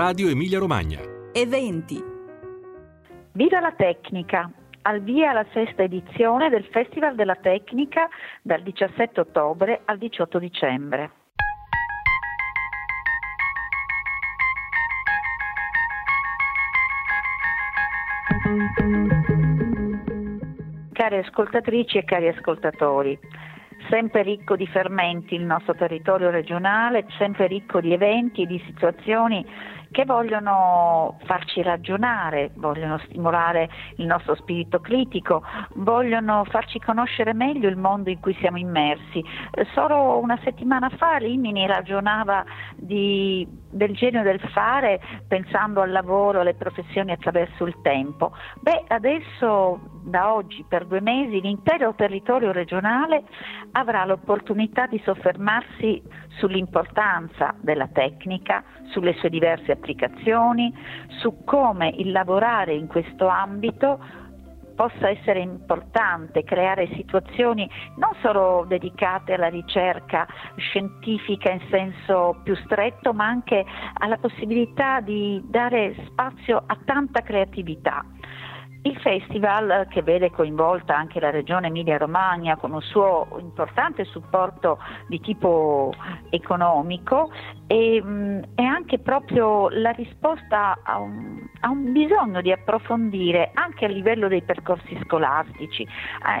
Radio Emilia Romagna. Eventi. Viva la tecnica! Al via la sesta edizione del Festival della Tecnica dal 17 ottobre al 18 dicembre. Cari ascoltatrici e cari ascoltatori, sempre ricco di fermenti il nostro territorio regionale, sempre ricco di eventi e di situazioni che vogliono farci ragionare, vogliono stimolare il nostro spirito critico, vogliono farci conoscere meglio il mondo in cui siamo immersi. Eh, solo una settimana fa Rimini ragionava di, del genio del fare pensando al lavoro, alle professioni attraverso il tempo. Beh, adesso da oggi per due mesi l'intero territorio regionale avrà l'opportunità di soffermarsi sull'importanza della tecnica, sulle sue diverse applicazioni, su come il lavorare in questo ambito possa essere importante creare situazioni non solo dedicate alla ricerca scientifica in senso più stretto, ma anche alla possibilità di dare spazio a tanta creatività. Il festival, che vede coinvolta anche la regione Emilia-Romagna con un suo importante supporto di tipo economico, è, è anche proprio la risposta a un, a un, bisogno di approfondire anche a livello dei percorsi scolastici.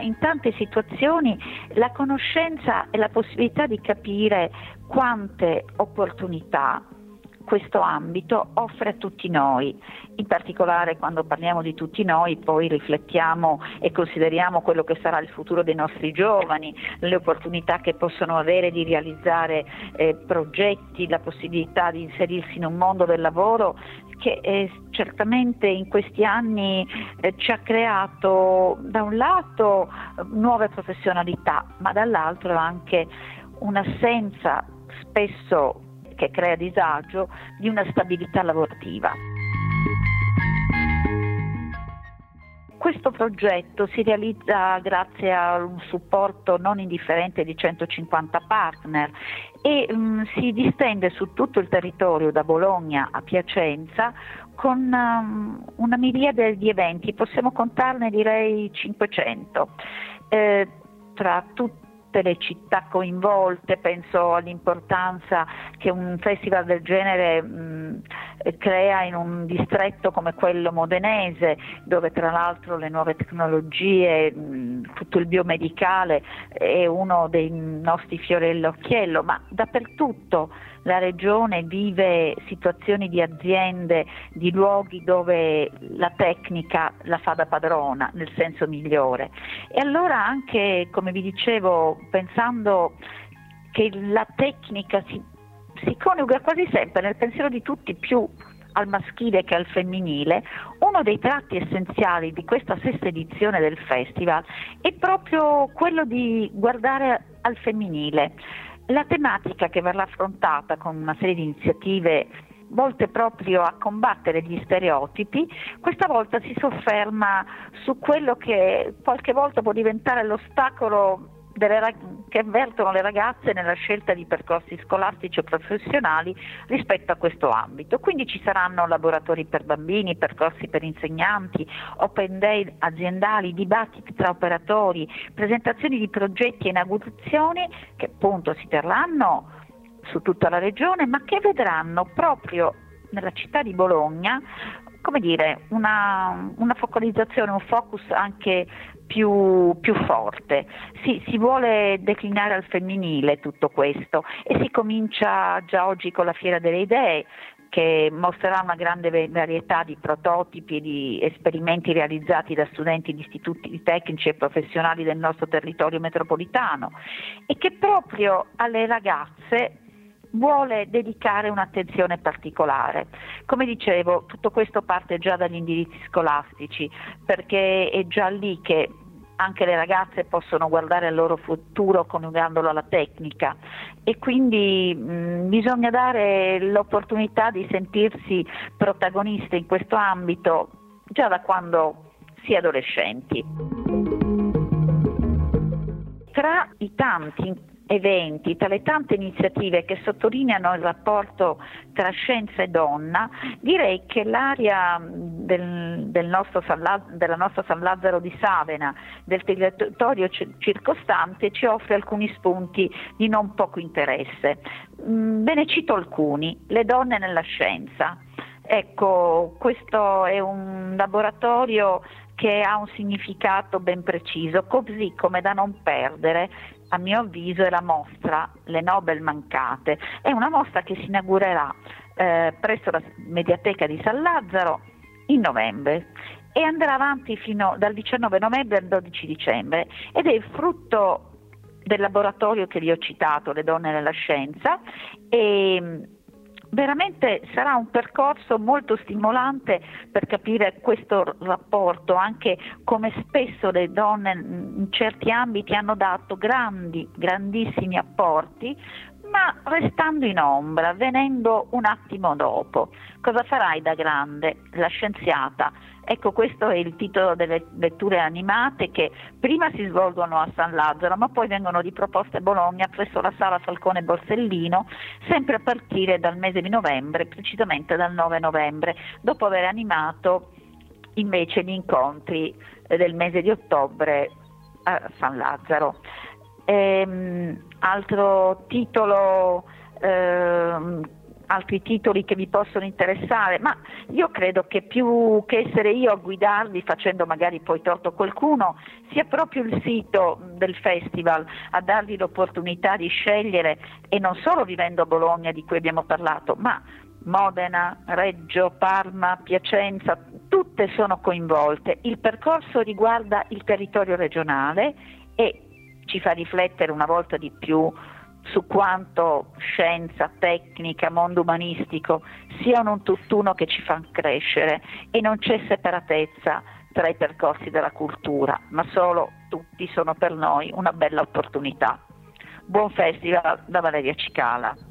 In tante situazioni la conoscenza e la possibilità di capire quante opportunità questo ambito offre a tutti noi, in particolare quando parliamo di tutti noi poi riflettiamo e consideriamo quello che sarà il futuro dei nostri giovani, le opportunità che possono avere di realizzare eh, progetti, la possibilità di inserirsi in un mondo del lavoro che eh, certamente in questi anni eh, ci ha creato da un lato nuove professionalità, ma dall'altro anche un'assenza spesso che crea disagio di una stabilità lavorativa. Questo progetto si realizza grazie a un supporto non indifferente di 150 partner e um, si distende su tutto il territorio da Bologna a Piacenza con um, una miriade di eventi, possiamo contarne direi 500. Eh, tra tutti tutte le città coinvolte, penso all'importanza che un festival del genere mh, crea in un distretto come quello modenese, dove tra l'altro le nuove tecnologie, mh, tutto il biomedicale è uno dei nostri fiori all'occhiello, ma dappertutto la regione vive situazioni di aziende, di luoghi dove la tecnica la fa da padrona nel senso migliore. E allora anche, come vi dicevo, pensando che la tecnica si, si coniuga quasi sempre nel pensiero di tutti più al maschile che al femminile, uno dei tratti essenziali di questa sesta edizione del festival è proprio quello di guardare al femminile. La tematica che verrà affrontata con una serie di iniziative volte proprio a combattere gli stereotipi, questa volta si sofferma su quello che qualche volta può diventare l'ostacolo delle, che avvertono le ragazze nella scelta di percorsi scolastici o professionali rispetto a questo ambito. Quindi ci saranno laboratori per bambini, percorsi per insegnanti, open day aziendali, dibattiti tra operatori, presentazioni di progetti e inaugurazioni che appunto si terranno su tutta la regione, ma che vedranno proprio nella città di Bologna come dire, una, una focalizzazione, un focus anche più, più forte. Si, si, vuole declinare al femminile tutto questo e si comincia già oggi con la Fiera delle Idee che mostrerà una grande varietà di prototipi e di esperimenti realizzati da studenti di istituti tecnici e professionali del nostro territorio metropolitano e che proprio alle ragazze vuole dedicare un'attenzione particolare. Come dicevo, tutto questo parte già dagli indirizzi scolastici, perché è già lì che anche le ragazze possono guardare al loro futuro coniugandolo alla tecnica e quindi mh, bisogna dare l'opportunità di sentirsi protagoniste in questo ambito già da quando si è adolescenti. Tra i tanti eventi, tra le tante iniziative che sottolineano il rapporto tra scienza e donna, direi che l'area del, del nostro della nostra San Lazzaro di Savena, del territorio circostante, ci offre alcuni spunti di non poco interesse. Mm, ve ne cito alcuni, le donne nella scienza. Ecco, questo è un laboratorio che ha un significato ben preciso, così come da non perdere a mio avviso è la mostra Le Nobel Mancate. È una mostra che si inaugurerà eh, presso la Mediateca di San Lazzaro in novembre e andrà avanti fino dal 19 novembre al 12 dicembre ed è il frutto del laboratorio che vi ho citato, Le donne nella scienza, e veramente sarà un percorso molto stimolante per capire questo rapporto, anche come spesso le donne in certi ambiti hanno dato grandi, grandissimi apporti, ma restando in ombra, venendo un attimo dopo. Cosa farai da grande? La scienziata. Ecco, questo è il titolo delle letture animate che prima si svolgono a San Lazzaro, ma poi vengono riproposte a Bologna presso la sala Falcone Borsellino, sempre a partire dal mese di novembre, precisamente dal 9 novembre, dopo aver animato invece gli incontri del mese di ottobre a San Lazzaro. Ehm, altro titolo, ehm, altri titoli che vi possono interessare, ma io credo che più che essere io a guidarvi facendo magari poi torto qualcuno, sia proprio il sito del festival a darvi l'opportunità di scegliere e non solo vivendo a Bologna di cui abbiamo parlato, ma Modena, Reggio, Parma, Piacenza, tutte sono coinvolte. Il percorso riguarda il territorio regionale e ci fa riflettere una volta di più su quanto scienza, tecnica, mondo umanistico siano un tutt'uno che ci fa crescere e non c'è separatezza tra i percorsi della cultura, ma solo tutti sono per noi una bella opportunità. Buon festival da Valeria Cicala.